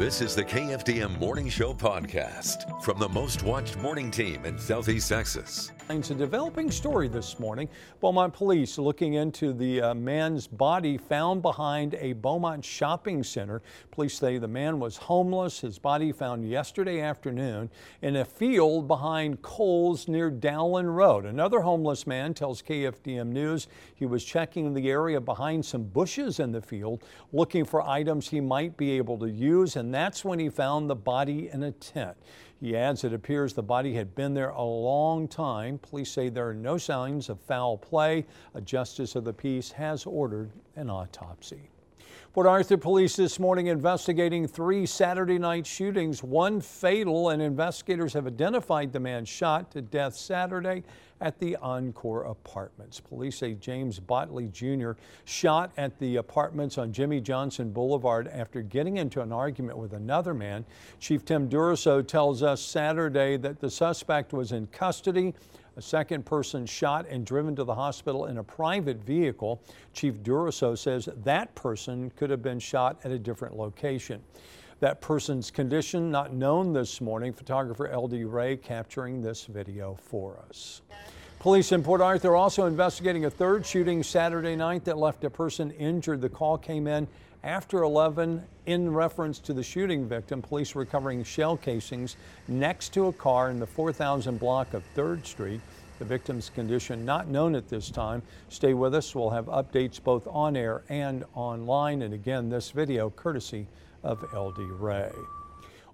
This is the KFDM Morning Show podcast from the most watched morning team in Southeast Texas. It's a developing story this morning. Beaumont police looking into the uh, man's body found behind a Beaumont shopping center. Police say the man was homeless. His body found yesterday afternoon in a field behind Kohl's near Dowlen Road. Another homeless man tells KFDM News he was checking the area behind some bushes in the field looking for items he might be able to use, and that's when he found the body in a tent. He adds it appears the body had been there a long time. Police say there are no signs of foul play. A justice of the peace has ordered an autopsy. Port Arthur police this morning investigating three Saturday night shootings, one fatal, and investigators have identified the man shot to death Saturday at the Encore Apartments. Police say James Botley Jr. shot at the apartments on Jimmy Johnson Boulevard after getting into an argument with another man. Chief Tim Duriso tells us Saturday that the suspect was in custody. A second person shot and driven to the hospital in a private vehicle. Chief Duriso says that person could have been shot at a different location. That person's condition not known this morning. Photographer LD Ray capturing this video for us. Police in Port Arthur also investigating a third shooting Saturday night that left a person injured. The call came in after 11 in reference to the shooting victim. Police recovering shell casings next to a car in the 4000 block of 3rd Street. The victim's condition not known at this time. Stay with us. We'll have updates both on air and online. And again, this video courtesy of LD Ray.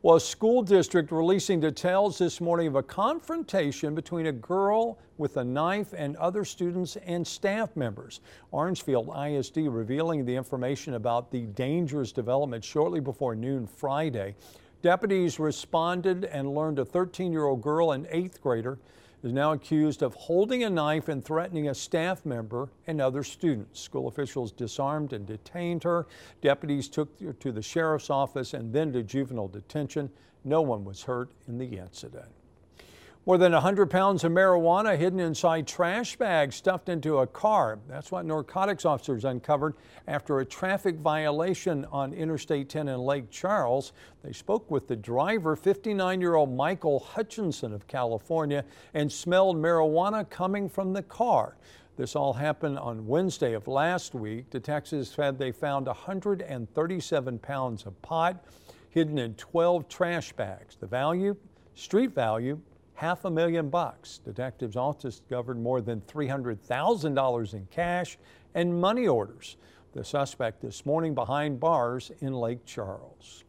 Well, a school district releasing details this morning of a confrontation between a girl with a knife and other students and staff members. Orangefield ISD revealing the information about the dangerous development shortly before noon Friday. Deputies responded and learned a 13 year old girl, an eighth grader, is now accused of holding a knife and threatening a staff member and other students. School officials disarmed and detained her. Deputies took her to the sheriff's office and then to juvenile detention. No one was hurt in the incident. More than 100 pounds of marijuana hidden inside trash bags stuffed into a car. That's what narcotics officers uncovered after a traffic violation on Interstate 10 in Lake Charles. They spoke with the driver, 59 year old Michael Hutchinson of California, and smelled marijuana coming from the car. This all happened on Wednesday of last week. Detectives said they found 137 pounds of pot hidden in 12 trash bags. The value, street value, half a million bucks. Detectives also discovered more than $300,000 in cash and money orders. The suspect this morning behind bars in Lake Charles.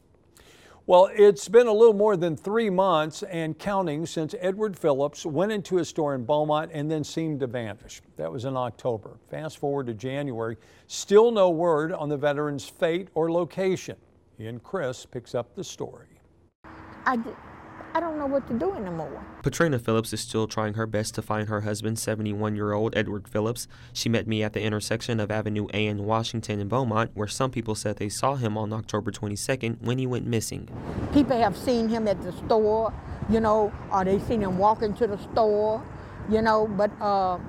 Well, it's been a little more than three months and counting since Edward Phillips went into a store in Beaumont and then seemed to vanish. That was in October. Fast forward to January, still no word on the veteran's fate or location. Ian Chris picks up the story. I, I don't know what to do anymore. Patrina Phillips is still trying her best to find her husband, 71 year old Edward Phillips. She met me at the intersection of Avenue A and Washington in Beaumont, where some people said they saw him on October 22nd when he went missing. People have seen him at the store, you know, or they seen him walking to the store, you know, but uh,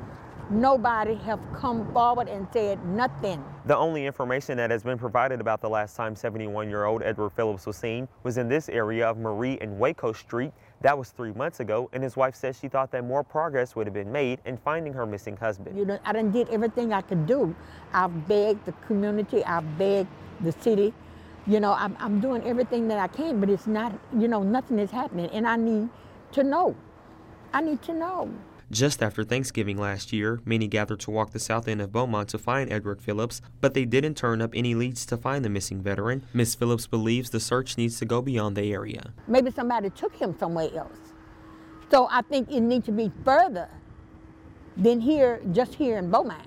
nobody have come forward and said nothing. The only information that has been provided about the last time 71-year-old Edward Phillips was seen was in this area of Marie and Waco Street. That was three months ago, and his wife says she thought that more progress would have been made in finding her missing husband. You know, I done did everything I could do. I've begged the community, I've begged the city. You know, I'm, I'm doing everything that I can, but it's not, you know, nothing is happening, and I need to know. I need to know. Just after Thanksgiving last year, many gathered to walk the south end of Beaumont to find Edward Phillips, but they didn't turn up any leads to find the missing veteran. Miss Phillips believes the search needs to go beyond the area. Maybe somebody took him somewhere else. So I think it needs to be further than here, just here in Beaumont.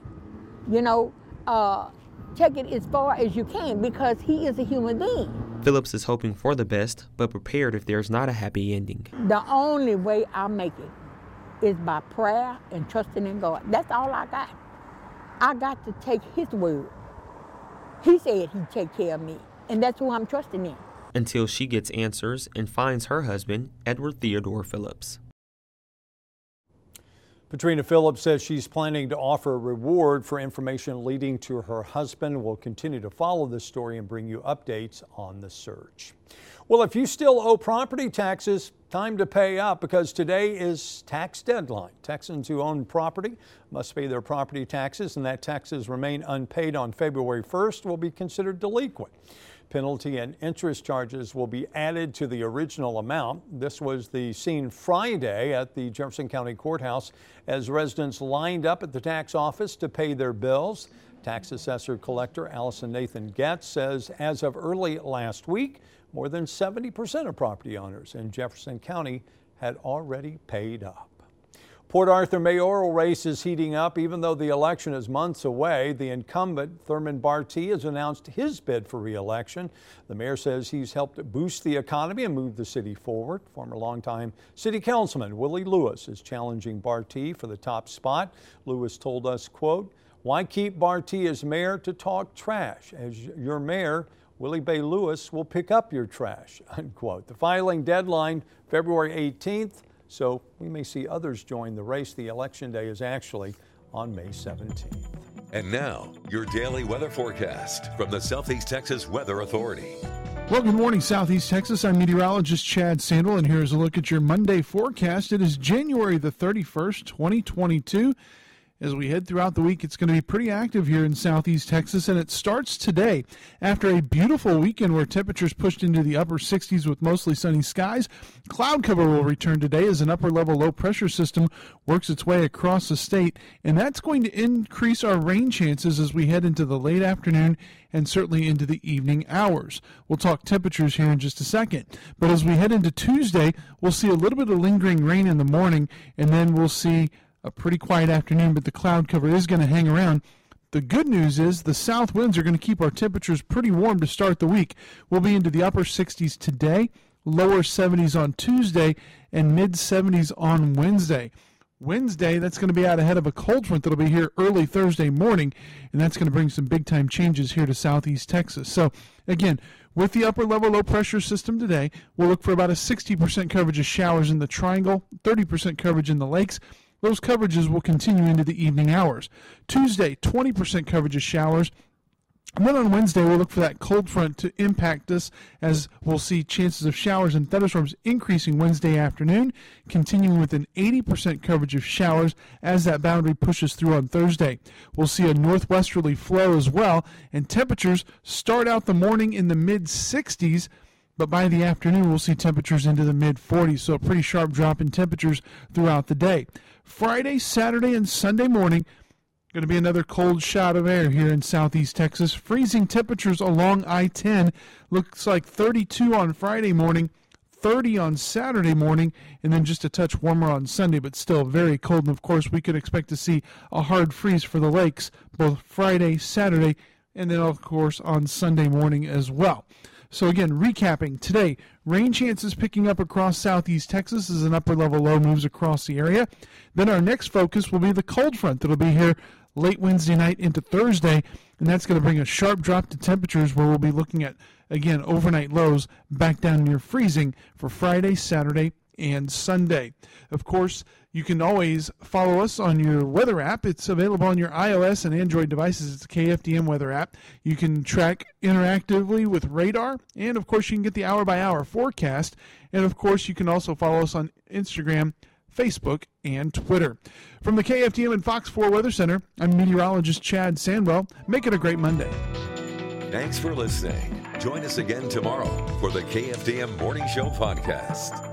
You know, uh, take it as far as you can because he is a human being. Phillips is hoping for the best, but prepared if there's not a happy ending. The only way I'll make it is by prayer and trusting in God. That's all I got. I got to take His word. He said He'd take care of me, and that's who I'm trusting in. Until she gets answers and finds her husband, Edward Theodore Phillips. Patrina Phillips says she's planning to offer a reward for information leading to her husband. We'll continue to follow this story and bring you updates on the search. Well, if you still owe property taxes, time to pay up because today is tax deadline. Texans who own property must pay their property taxes, and that taxes remain unpaid on February 1st will be considered delinquent. Penalty and interest charges will be added to the original amount. This was the scene Friday at the Jefferson County Courthouse as residents lined up at the tax office to pay their bills. Tax assessor collector Allison Nathan Getz says as of early last week, more than 70% of property owners in Jefferson County had already paid up. Port Arthur mayoral race is heating up. Even though the election is months away, the incumbent, Thurman Bartie, has announced his bid for reelection. The mayor says he's helped boost the economy and move the city forward. Former longtime city councilman Willie Lewis is challenging Bartie for the top spot. Lewis told us, quote, why keep Bartie as mayor to talk trash? As your mayor, Willie Bae Lewis will pick up your trash, unquote. The filing deadline, February 18th. So we may see others join the race. The election day is actually on May 17th. And now, your daily weather forecast from the Southeast Texas Weather Authority. Well, good morning, Southeast Texas. I'm meteorologist Chad Sandel, and here's a look at your Monday forecast. It is January the 31st, 2022. As we head throughout the week, it's going to be pretty active here in southeast Texas, and it starts today after a beautiful weekend where temperatures pushed into the upper 60s with mostly sunny skies. Cloud cover will return today as an upper level low pressure system works its way across the state, and that's going to increase our rain chances as we head into the late afternoon and certainly into the evening hours. We'll talk temperatures here in just a second. But as we head into Tuesday, we'll see a little bit of lingering rain in the morning, and then we'll see a pretty quiet afternoon, but the cloud cover is going to hang around. The good news is the south winds are going to keep our temperatures pretty warm to start the week. We'll be into the upper 60s today, lower 70s on Tuesday, and mid 70s on Wednesday. Wednesday, that's going to be out ahead of a cold front that'll be here early Thursday morning, and that's going to bring some big time changes here to southeast Texas. So, again, with the upper level low pressure system today, we'll look for about a 60% coverage of showers in the triangle, 30% coverage in the lakes. Those coverages will continue into the evening hours. Tuesday, 20% coverage of showers. And then on Wednesday, we'll look for that cold front to impact us as we'll see chances of showers and thunderstorms increasing Wednesday afternoon, continuing with an 80% coverage of showers as that boundary pushes through on Thursday. We'll see a northwesterly flow as well, and temperatures start out the morning in the mid 60s but by the afternoon we'll see temperatures into the mid 40s, so a pretty sharp drop in temperatures throughout the day. Friday, Saturday, and Sunday morning, going to be another cold shot of air here in southeast Texas. Freezing temperatures along I 10 looks like 32 on Friday morning. 30 on Saturday morning, and then just a touch warmer on Sunday, but still very cold. And of course, we could expect to see a hard freeze for the lakes both Friday, Saturday, and then, of course, on Sunday morning as well. So again, recapping today, rain chances picking up across southeast Texas as an upper level low moves across the area. Then our next focus will be the cold front that'll be here late Wednesday night into Thursday, and that's going to bring a sharp drop to temperatures where we'll be looking at again overnight lows back down near freezing for Friday, Saturday, and Sunday. Of course, you can always follow us on your weather app. It's available on your iOS and Android devices. It's a KFDM weather app. You can track interactively with radar, and of course, you can get the hour by hour forecast. And of course, you can also follow us on Instagram, Facebook, and Twitter. From the KFDM and Fox 4 Weather Center, I'm meteorologist Chad Sandwell. Make it a great Monday. Thanks for listening. Join us again tomorrow for the KFDM Morning Show podcast.